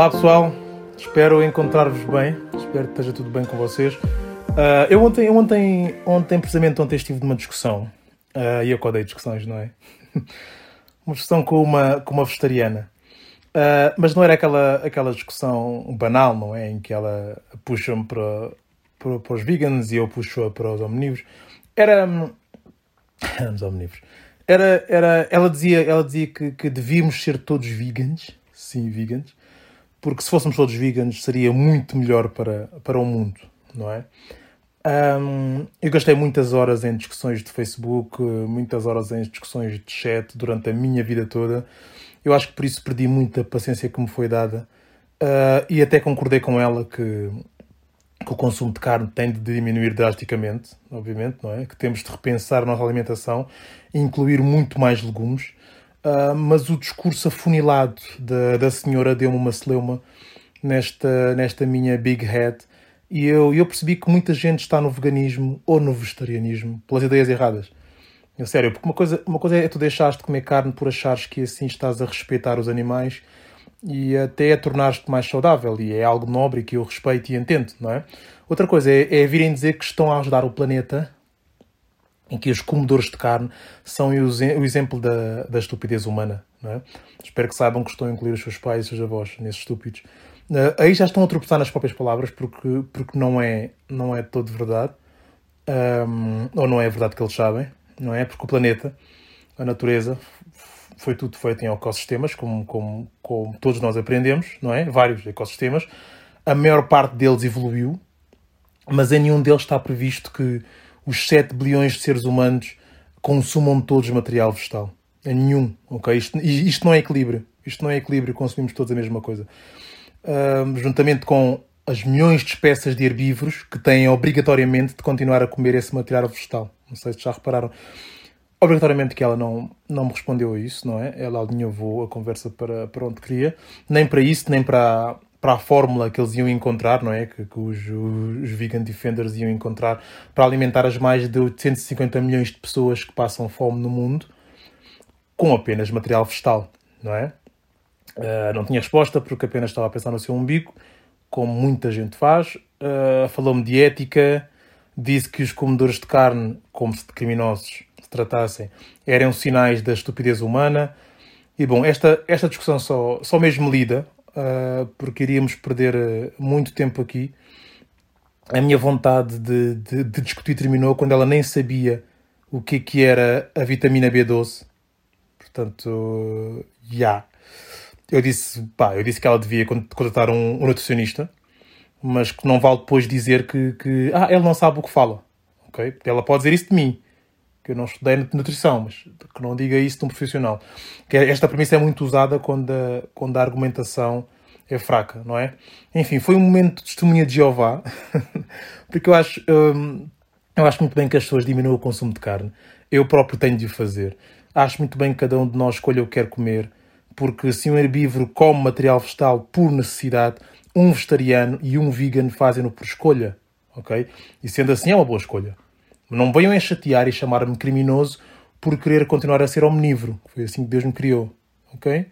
Olá pessoal, espero encontrar-vos bem, espero que esteja tudo bem com vocês. Uh, eu ontem, ontem, ontem, precisamente ontem estive numa discussão, uh, e eu codei discussões, não é? uma discussão com uma, com uma vegetariana. Uh, mas não era aquela, aquela discussão banal, não é? Em que ela puxa-me para, para, para, os vegans e eu puxo-a para os omnívoros. Era. os omnívoros. Era, era, ela dizia, ela dizia que, que devíamos ser todos vegans, sim, vegans, porque se fôssemos todos vegans seria muito melhor para, para o mundo, não é? Um, eu gastei muitas horas em discussões de Facebook, muitas horas em discussões de chat durante a minha vida toda. Eu acho que por isso perdi muita paciência que me foi dada uh, e até concordei com ela que, que, o consumo de carne tem de diminuir drasticamente, obviamente, não é? Que temos de repensar a nossa alimentação e incluir muito mais legumes. Uh, mas o discurso afunilado da, da senhora deu-me uma celeuma nesta, nesta minha big head e eu, eu percebi que muita gente está no veganismo ou no vegetarianismo pelas ideias erradas. É sério, porque uma coisa, uma coisa é tu deixares de comer carne por achares que assim estás a respeitar os animais e até a tornar-te mais saudável, e é algo nobre que eu respeito e entendo, não é? Outra coisa é, é virem dizer que estão a ajudar o planeta, em que os comedores de carne são o, exemplo da, da estupidez humana, é? Espero que saibam que estão a incluir os seus pais e os seus avós nesses estúpidos. Uh, aí já estão a tropeçar nas próprias palavras porque, porque não, é, não é todo verdade. Um, ou não é verdade que eles sabem, não é? Porque o planeta, a natureza, foi tudo feito em ecossistemas, como, como, como todos nós aprendemos, não é? Vários ecossistemas. A maior parte deles evoluiu, mas em nenhum deles está previsto que os 7 bilhões de seres humanos consumam todos material vegetal. Em nenhum, ok? Isto, isto não é equilíbrio. Isto não é equilíbrio, consumimos todos a mesma coisa juntamente com as milhões de espécies de herbívoros que têm obrigatoriamente de continuar a comer esse material vegetal. Não sei se já repararam. Obrigatoriamente que ela não, não me respondeu a isso, não é? Ela alinhavou a conversa para, para onde queria. Nem para isso, nem para, para a fórmula que eles iam encontrar, não é? Que, que os, os vegan defenders iam encontrar para alimentar as mais de 850 milhões de pessoas que passam fome no mundo com apenas material vegetal, não é? Uh, não tinha resposta porque apenas estava a pensar no seu umbigo, como muita gente faz. Uh, Falou-me de ética, disse que os comedores de carne, como se de criminosos se tratassem, eram sinais da estupidez humana. E bom, esta, esta discussão só, só mesmo lida, porque iríamos perder muito tempo aqui. A minha vontade de, de, de discutir terminou quando ela nem sabia o que, que era a vitamina B12. Portanto, já. Yeah eu disse, pá, eu disse que ela devia contratar um, um nutricionista, mas que não vale depois dizer que, que, ah, ele não sabe o que fala. ok? Ela pode dizer isso de mim, que eu não estudei nutrição, mas que não diga isso de um profissional. Que esta premissa é muito usada quando a, quando a argumentação é fraca, não é? Enfim, foi um momento de testemunha de Jeová, porque eu acho, hum, eu acho muito bem que as pessoas diminuam o consumo de carne. Eu próprio tenho de o fazer. Acho muito bem que cada um de nós escolha o que quer comer porque se um herbívoro come material vegetal por necessidade, um vegetariano e um vegan fazem-no por escolha, ok? E sendo assim é uma boa escolha. Não venham a chatear e chamar-me criminoso por querer continuar a ser omnívoro. Foi assim que Deus me criou, ok?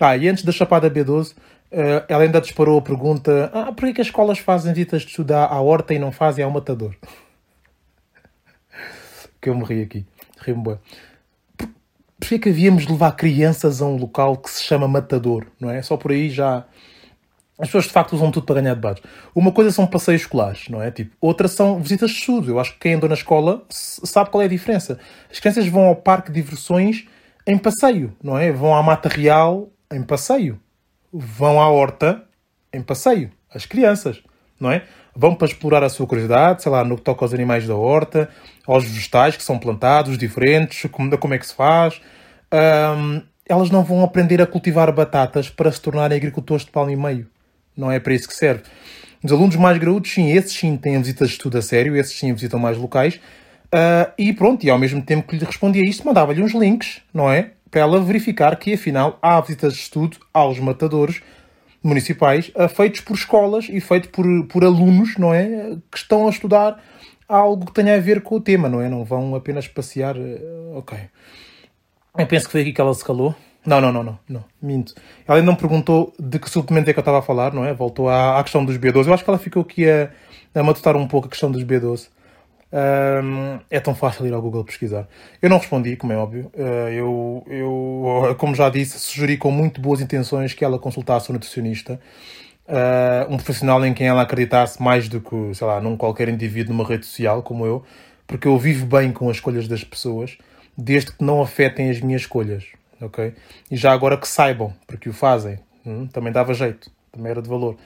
Ah, e antes da chapada B12, eh, ela ainda disparou a pergunta: ah, por que as escolas fazem visitas de estudar à horta e não fazem ao matador? que eu morri aqui. Rimbo porque é que havíamos de levar crianças a um local que se chama Matador, não é? Só por aí já. As pessoas de facto usam tudo para ganhar debates. Uma coisa são passeios escolares, não é? Tipo, outra são visitas de estudo. Eu acho que quem andou na escola sabe qual é a diferença. As crianças vão ao parque de diversões em passeio, não é? Vão à Mata Real em passeio. Vão à horta em passeio. As crianças, não é? Vão para explorar a sua curiosidade, sei lá, no que toca aos animais da horta, aos vegetais que são plantados, diferentes, como, como é que se faz, um, elas não vão aprender a cultivar batatas para se tornarem agricultores de palmo e meio. Não é para isso que serve. Os alunos mais graúdos, sim, esses sim têm visitas de estudo a sério, esses sim visitam mais locais. Uh, e pronto, e ao mesmo tempo que lhe respondia isto, mandava-lhe uns links, não é? Para ela verificar que afinal há visitas de estudo aos matadores municipais uh, feitos por escolas e feitos por, por alunos, não é? Que estão a estudar algo que tenha a ver com o tema, não é? Não vão apenas passear. Uh, ok. Eu penso que foi aqui que ela se calou. Não, não, não, não, não, minto. Ela ainda não perguntou de que suplemento é que eu estava a falar, não é? Voltou à, à questão dos B12. Eu acho que ela ficou aqui a, a matutar um pouco a questão dos B12. Um, é tão fácil ir ao Google pesquisar. Eu não respondi, como é óbvio. Uh, eu, eu, como já disse, sugeri com muito boas intenções que ela consultasse um nutricionista, uh, um profissional em quem ela acreditasse mais do que, sei lá, num qualquer indivíduo numa rede social como eu, porque eu vivo bem com as escolhas das pessoas, desde que não afetem as minhas escolhas ok? E já agora que saibam, porque o fazem, hum, também dava jeito, também era de valor.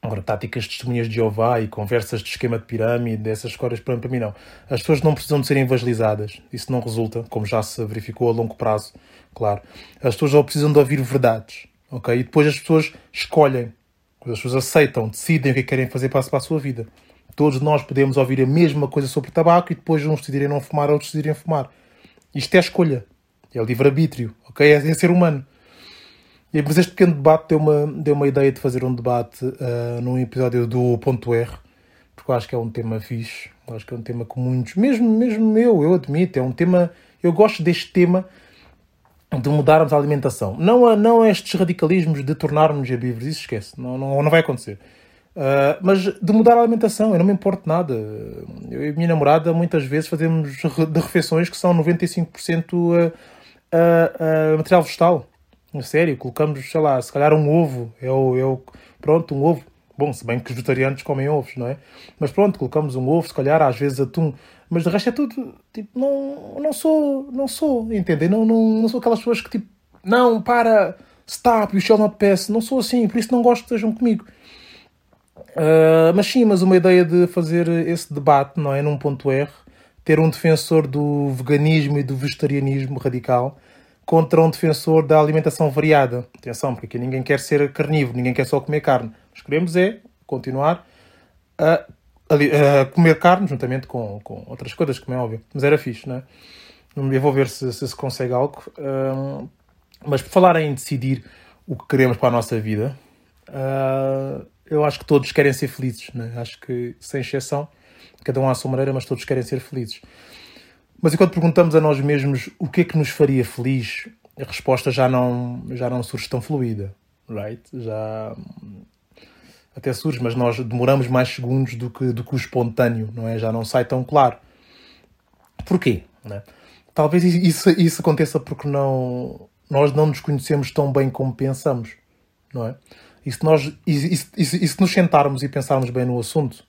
Agora, táticas de testemunhas de Jeová e conversas de esquema de pirâmide, essas coisas, para, para mim não. As pessoas não precisam de serem evangelizadas, isso não resulta, como já se verificou a longo prazo, claro. As pessoas só precisam de ouvir verdades, ok? E depois as pessoas escolhem, as pessoas aceitam, decidem o que é querem fazer para a sua vida. Todos nós podemos ouvir a mesma coisa sobre tabaco e depois uns decidirem não fumar, outros decidirem fumar. Isto é escolha. É livre-arbítrio, ok? É, é, ser humano. E, mas este pequeno debate deu uma, deu uma ideia de fazer um debate uh, num episódio do Ponto R, porque eu acho que é um tema fixe, eu acho que é um tema com muitos, mesmo, mesmo eu, eu admito, é um tema, eu gosto deste tema de mudarmos a alimentação. Não a, não a estes radicalismos de tornarmos herbívoros, isso esquece, não, não, não vai acontecer. Uh, mas de mudar a alimentação, eu não me importo nada. Eu e a minha namorada muitas vezes fazemos de refeições que são 95% uh, uh, material vegetal. Sério, colocamos, sei lá, se calhar um ovo. É o, é pronto, um ovo. Bom, se bem que os vegetarianos comem ovos, não é? Mas pronto, colocamos um ovo, se calhar, às vezes atum. Mas de resto é tudo, tipo, não, não sou, não sou, entendem? Não, não, não sou aquelas pessoas que, tipo, não, para, stop, you shall not pass. Não sou assim, por isso não gosto que estejam comigo. Uh, mas sim, mas uma ideia de fazer esse debate, não é? Num ponto R, ter um defensor do veganismo e do vegetarianismo radical contra um defensor da alimentação variada. Atenção, porque aqui ninguém quer ser carnívoro, ninguém quer só comer carne. Nós queremos é continuar a, a, a comer carne juntamente com, com, outras coisas, como é óbvio. Mas era fixe, não é? Eu vou ver se se, se consegue algo. Mas por falar em decidir o que queremos para a nossa vida, uh, eu acho que todos querem ser felizes, né? acho que sem exceção cada um à sua maneira, mas todos querem ser felizes. Mas enquanto perguntamos a nós mesmos o que é que nos faria feliz, a resposta já não, já não surge tão fluida, right? Já até surge, mas nós demoramos mais segundos do que, do que o espontâneo, não é? Já não sai tão claro. Porquê? Né? Talvez isso, isso aconteça porque não, nós não nos conhecemos tão bem como pensamos, não é? E se, nós, e, e, e se nos sentarmos e pensarmos bem no assunto,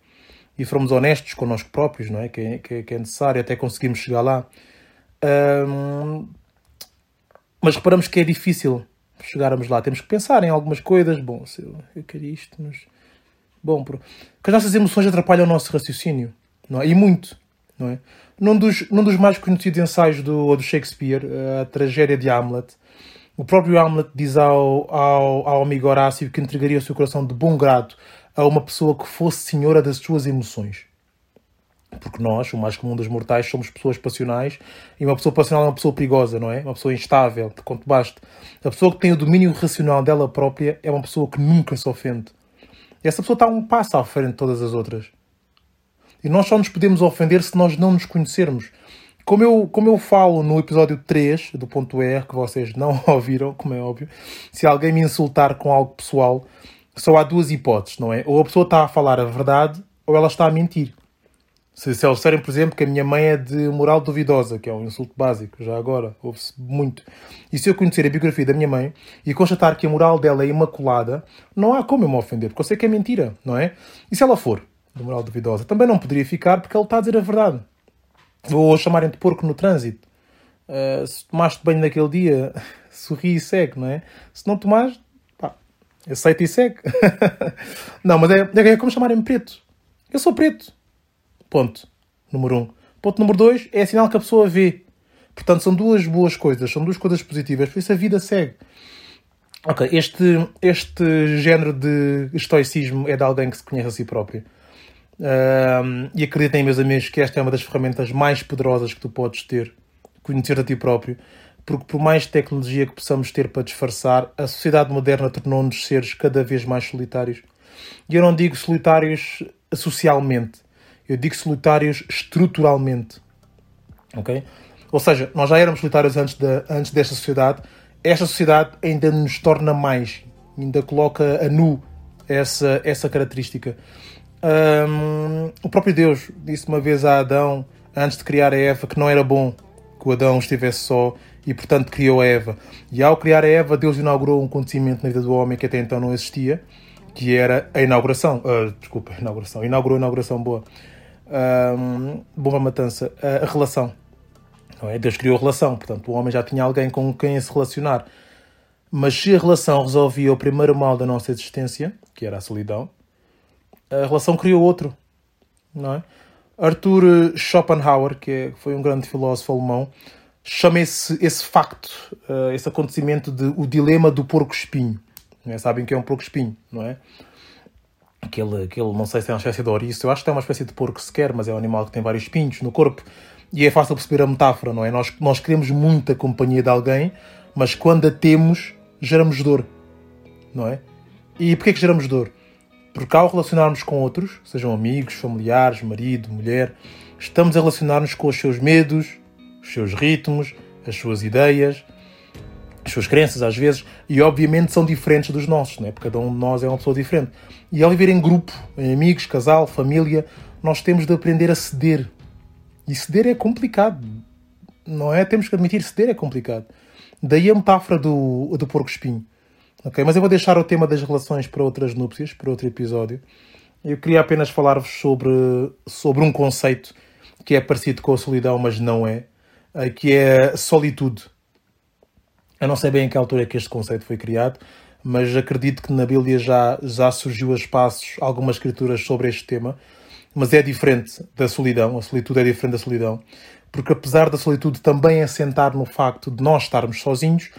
e formos honestos connosco próprios, não é? Que, que, que é necessário até conseguirmos chegar lá. Um, mas reparamos que é difícil chegarmos lá. Temos que pensar em algumas coisas. Bom, se eu, eu isto, mas. Bom, porque as nossas emoções atrapalham o nosso raciocínio, não é? E muito, não é? Num dos, num dos mais conhecidos ensaios do, do Shakespeare, a tragédia de Hamlet, o próprio Hamlet diz ao, ao, ao amigo Horácio que entregaria o seu coração de bom grado a uma pessoa que fosse senhora das suas emoções. Porque nós, o mais comum dos mortais, somos pessoas passionais e uma pessoa passional é uma pessoa perigosa, não é? Uma pessoa instável, de quanto basta. A pessoa que tem o domínio racional dela própria é uma pessoa que nunca se ofende. E essa pessoa está um passo à frente de todas as outras. E nós só nos podemos ofender se nós não nos conhecermos. Como eu, como eu falo no episódio 3 do ponto R, que vocês não ouviram, como é óbvio, se alguém me insultar com algo pessoal, só há duas hipóteses, não é? Ou a pessoa está a falar a verdade ou ela está a mentir. Se, se eles disserem, por exemplo, que a minha mãe é de moral duvidosa, que é um insulto básico, já agora, ouve-se muito. E se eu conhecer a biografia da minha mãe e constatar que a moral dela é imaculada, não há como eu me ofender, porque eu sei que é mentira, não é? E se ela for de moral duvidosa, também não poderia ficar porque ele está a dizer a verdade. Ou chamarem de porco no trânsito. Uh, se tomaste banho naquele dia, sorri e segue, não é? Se não tomares, Aceita e segue. não, mas é, é como chamarem-me preto. Eu sou preto. Ponto. Número um. Ponto número dois é sinal que a pessoa vê. Portanto, são duas boas coisas, são duas coisas positivas, por isso a vida segue. Ok, este, este género de estoicismo é de alguém que se conhece a si próprio. Um, e acreditem, meus amigos, que esta é uma das ferramentas mais poderosas que tu podes ter, conhecer a ti próprio porque por mais tecnologia que possamos ter para disfarçar, a sociedade moderna tornou-nos seres cada vez mais solitários. E eu não digo solitários socialmente, eu digo solitários estruturalmente. Ok? Ou seja, nós já éramos solitários antes, de, antes desta sociedade esta sociedade ainda nos torna mais, ainda coloca a nu essa, essa característica. Um, o próprio Deus disse uma vez a Adão, antes de criar a Eva, que não era bom que o Adão estivesse só e, portanto, criou a Eva. E ao criar a Eva, Deus inaugurou um acontecimento na vida do homem que até então não existia, que era a inauguração. Uh, desculpa, a inauguração. Inaugurou a inauguração boa. Um, matança. a relação. Não é? Deus criou a relação, portanto, o homem já tinha alguém com quem se relacionar. Mas se a relação resolvia o primeiro mal da nossa existência, que era a solidão, a relação criou outro, não é? Arthur Schopenhauer, que é, foi um grande filósofo alemão, chama esse, esse facto, uh, esse acontecimento de o dilema do porco-espinho. É? Sabem que é um porco-espinho, não é? Aquele, aquele, não sei se é uma espécie de ouriço, eu acho que é uma espécie de porco sequer, mas é um animal que tem vários espinhos no corpo. E é fácil perceber a metáfora, não é? Nós, nós queremos muita companhia de alguém, mas quando a temos, geramos dor, não é? E porquê que geramos dor? Porque ao relacionarmos com outros, sejam amigos, familiares, marido, mulher, estamos a relacionar-nos com os seus medos, os seus ritmos, as suas ideias, as suas crenças às vezes, e obviamente são diferentes dos nossos, né? porque cada um de nós é uma pessoa diferente. E ao viver em grupo, em amigos, casal, família, nós temos de aprender a ceder. E ceder é complicado, não é? Temos que admitir, ceder é complicado. Daí a metáfora do, do porco-espinho. Okay? Mas eu vou deixar o tema das relações para outras núpcias, para outro episódio. Eu queria apenas falar-vos sobre, sobre um conceito que é parecido com a solidão, mas não é, eh, que é solitude. Eu não sei bem em que altura é que este conceito foi criado, mas acredito que na Bíblia já, já surgiu a espaços algumas escrituras sobre este tema, mas é diferente da solidão, a solitude é diferente da solidão, porque apesar da solitude também assentar no facto de nós estarmos sozinhos,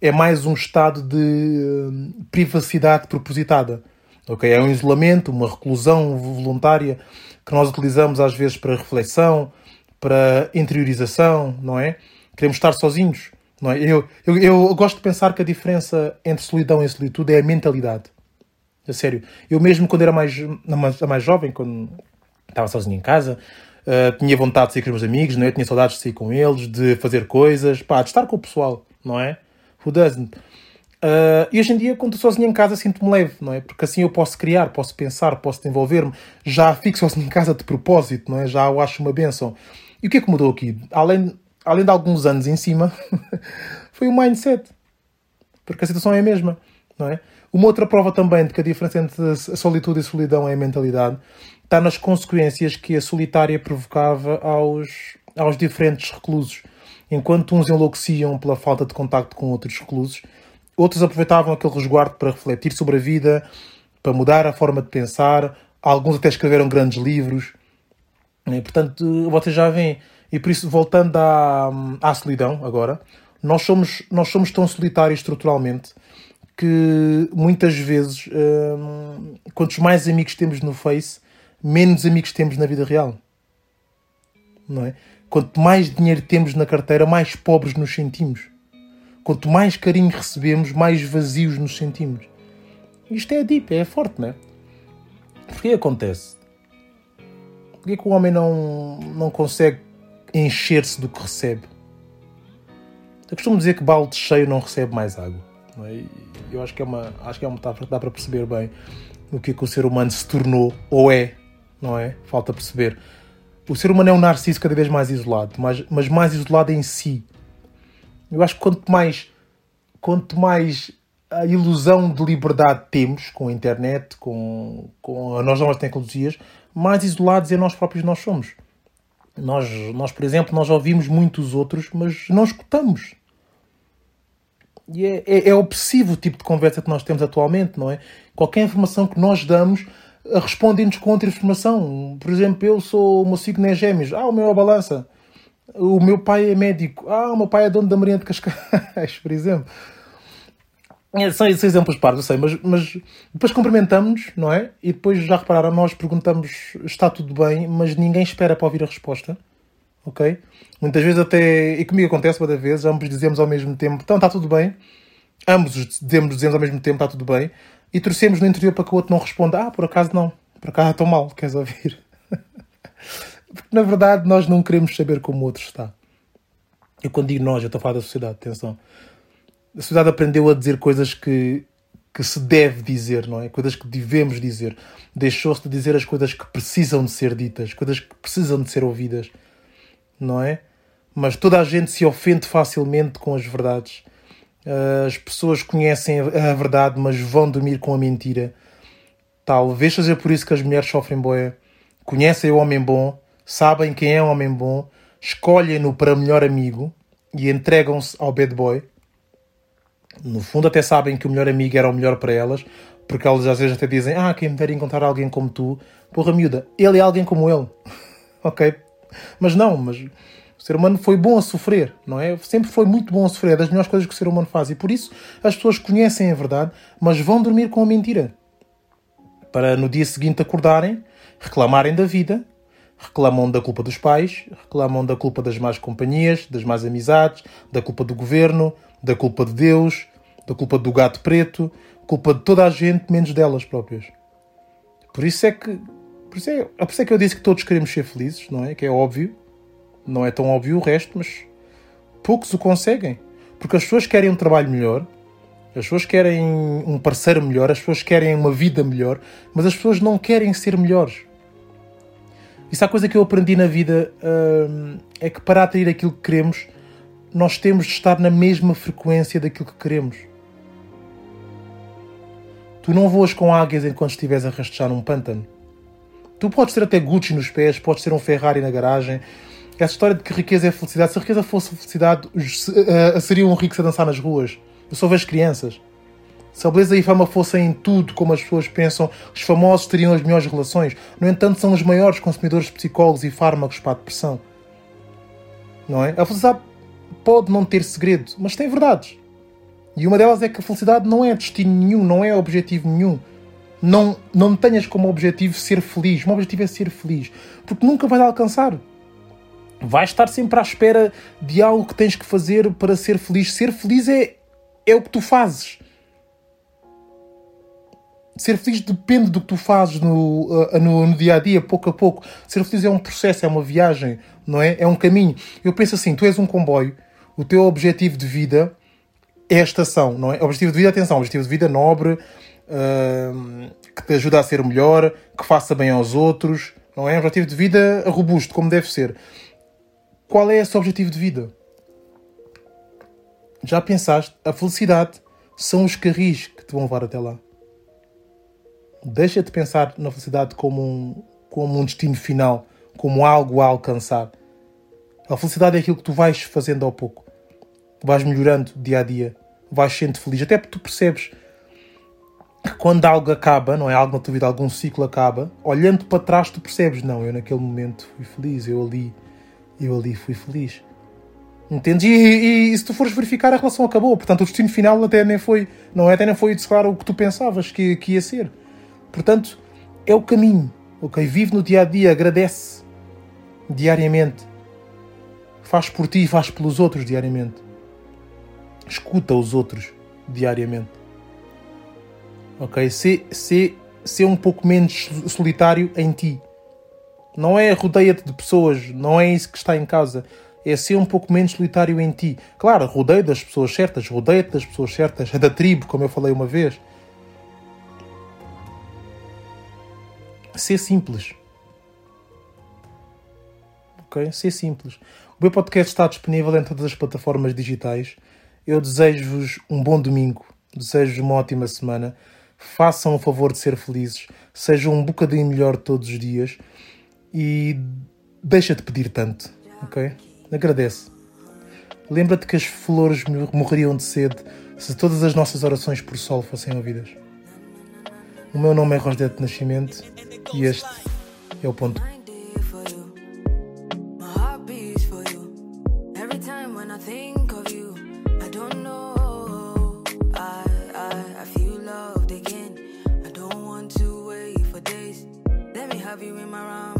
é mais um estado de hum, privacidade propositada. Okay? É um isolamento, uma reclusão voluntária que nós utilizamos às vezes para reflexão, para interiorização, não é? Queremos estar sozinhos. Não é? eu, eu, eu gosto de pensar que a diferença entre solidão e solitude é a mentalidade. A sério. Eu mesmo quando era mais, mais, mais jovem, quando estava sozinho em casa, uh, tinha vontade de sair com os meus amigos, não é? tinha saudades de sair com eles, de fazer coisas, pá, de estar com o pessoal, não é? Who doesn't? Uh, e hoje em dia, quando estou sozinho em casa, sinto-me leve, não é? Porque assim eu posso criar, posso pensar, posso desenvolver-me. Já fico sozinho em casa de propósito, não é? Já o acho uma benção. E o que é que mudou aqui? Além, além de alguns anos em cima, foi o mindset. Porque a situação é a mesma, não é? Uma outra prova também de que a diferença entre a solitude e a solidão é a mentalidade está nas consequências que a solitária provocava aos, aos diferentes reclusos. Enquanto uns enlouqueciam pela falta de contacto com outros reclusos, outros aproveitavam aquele resguardo para refletir sobre a vida, para mudar a forma de pensar, alguns até escreveram grandes livros. E, portanto, vocês já veem. E por isso, voltando à, à solidão agora, nós somos, nós somos tão solitários estruturalmente que muitas vezes, hum, quantos mais amigos temos no Face, menos amigos temos na vida real. Não é? Quanto mais dinheiro temos na carteira, mais pobres nos sentimos. Quanto mais carinho recebemos, mais vazios nos sentimos. Isto é deep, é forte, não é? Porquê acontece? Porquê que o homem não, não consegue encher-se do que recebe? Eu costumo dizer que balde cheio não recebe mais água. É? Eu acho que é uma, acho que é uma metáfora que dá para perceber bem o que, é que o ser humano se tornou ou é, não é? Falta perceber o ser humano é um narciso cada vez mais isolado, mas, mas mais isolado em si. Eu acho que quanto mais, quanto mais a ilusão de liberdade temos com a internet, com, com as novas tecnologias, mais isolados em nós próprios nós somos. Nós, nós, por exemplo, nós ouvimos muitos outros, mas não escutamos. E é, é, é obsessivo o tipo de conversa que nós temos atualmente, não é? Qualquer informação que nós damos respondem-nos com outra informação. Por exemplo, eu sou, o meu signo é gêmeos. Ah, o meu é balança. O meu pai é médico. Ah, o meu pai é dono da Marinha de Cascais, por exemplo. É, são, são exemplos pardos, eu sei, mas, mas depois cumprimentamos, não é? E depois já repararam, nós perguntamos está tudo bem, mas ninguém espera para ouvir a resposta. Ok? Muitas vezes até, e comigo acontece muitas vezes, ambos dizemos ao mesmo tempo, então está tudo bem. Ambos dizemos, dizemos ao mesmo tempo, está tudo bem e torcemos no interior para que o outro não responda: Ah, por acaso não, por acaso estou mal, queres ouvir? Porque na verdade nós não queremos saber como o outro está. Eu quando digo nós, eu estou a falar da sociedade, atenção. A sociedade aprendeu a dizer coisas que, que se deve dizer, não é? Coisas que devemos dizer. Deixou-se de dizer as coisas que precisam de ser ditas, coisas que precisam de ser ouvidas, não é? Mas toda a gente se ofende facilmente com as verdades. As pessoas conhecem a verdade, mas vão dormir com a mentira. Talvez seja por isso que as mulheres sofrem boé. Conhecem o homem bom, sabem quem é o homem bom, escolhem-no para melhor amigo e entregam-se ao bad boy. No fundo, até sabem que o melhor amigo era o melhor para elas, porque elas às vezes até dizem: Ah, quem me dera encontrar alguém como tu. Porra, miúda, ele é alguém como ele. ok? Mas não, mas o ser humano foi bom a sofrer, não é? Sempre foi muito bom a sofrer, é das melhores coisas que o ser humano faz. E por isso as pessoas conhecem a verdade, mas vão dormir com a mentira. Para no dia seguinte acordarem, reclamarem da vida reclamam da culpa dos pais, reclamam da culpa das más companhias, das más amizades, da culpa do governo, da culpa de Deus, da culpa do gato preto, culpa de toda a gente, menos delas próprias. Por isso é que. Por isso é, por isso é que eu disse que todos queremos ser felizes, não é? Que é óbvio. Não é tão óbvio o resto, mas poucos o conseguem. Porque as pessoas querem um trabalho melhor, as pessoas querem um parceiro melhor, as pessoas querem uma vida melhor, mas as pessoas não querem ser melhores. Isso é a coisa que eu aprendi na vida hum, é que para atrair aquilo que queremos, nós temos de estar na mesma frequência daquilo que queremos. Tu não voas com águias enquanto estiveres a rastejar num pântano. Tu podes ter até Gucci nos pés, podes ter um Ferrari na garagem. Essa história de que riqueza é felicidade. Se a riqueza fosse felicidade, uh, seriam ricos a dançar nas ruas. Eu só vejo crianças. Se a beleza e a fama fossem tudo como as pessoas pensam, os famosos teriam as melhores relações. No entanto, são os maiores consumidores de psicólogos e fármacos para a depressão. Não é? A felicidade pode não ter segredo, mas tem verdades. E uma delas é que a felicidade não é destino nenhum, não é objetivo nenhum. Não, não tenhas como objetivo ser feliz. O meu objetivo é ser feliz. Porque nunca vais alcançar. Vais estar sempre à espera de algo que tens que fazer para ser feliz. Ser feliz é, é o que tu fazes ser feliz depende do que tu fazes no, uh, no, no, dia a dia, pouco a pouco. Ser feliz é um processo, é uma viagem, não é? É um caminho. Eu penso assim: tu és um comboio, o teu objetivo de vida é a estação, não é? Objetivo de vida, atenção, objetivo de vida nobre, uh, que te ajuda a ser melhor, que faça bem aos outros, não é? Objetivo de vida robusto, como deve ser. Qual é esse objetivo de vida? Já pensaste? A felicidade são os carris que te vão levar até lá. Deixa de pensar na felicidade como um, como um destino final, como algo a alcançar. A felicidade é aquilo que tu vais fazendo ao pouco. Vais melhorando dia a dia. Vais sendo feliz. Até porque tu percebes que quando algo acaba, não é algo na tua vida, algum ciclo acaba, olhando para trás tu percebes, não, eu naquele momento fui feliz, eu ali, eu ali fui feliz. Entendes? E, e, e, se tu fores verificar, a relação acabou. Portanto, o destino final até nem foi, não é? Até nem foi, claro, o que tu pensavas que, que ia ser. Portanto, é o caminho. Ok? Vive no dia a dia, agradece diariamente. Faz por ti e faz pelos outros diariamente. Escuta os outros diariamente. Ok? Ser, ser, ser um pouco menos solitário em ti. Não é rodeia-te de pessoas, não é isso que está em casa. É ser um pouco menos solitário em ti. Claro, rodeia das pessoas certas, rodeia-te das pessoas certas, é da tribo, como eu falei uma vez. ser simples. Ok? Ser simples. O meu podcast está disponível em todas as plataformas digitais. Eu desejo-vos um bom domingo, desejo-vos uma ótima semana. Façam o favor de ser felizes, sejam um bocadinho melhor todos os dias e deixa de pedir tanto, ok? Agradece. Lembra-te que as flores morreriam de sede se todas as nossas orações por sol fossem ouvidas. O meu nome é Rosdete Nascimento e este é o ponto. you in my. Please.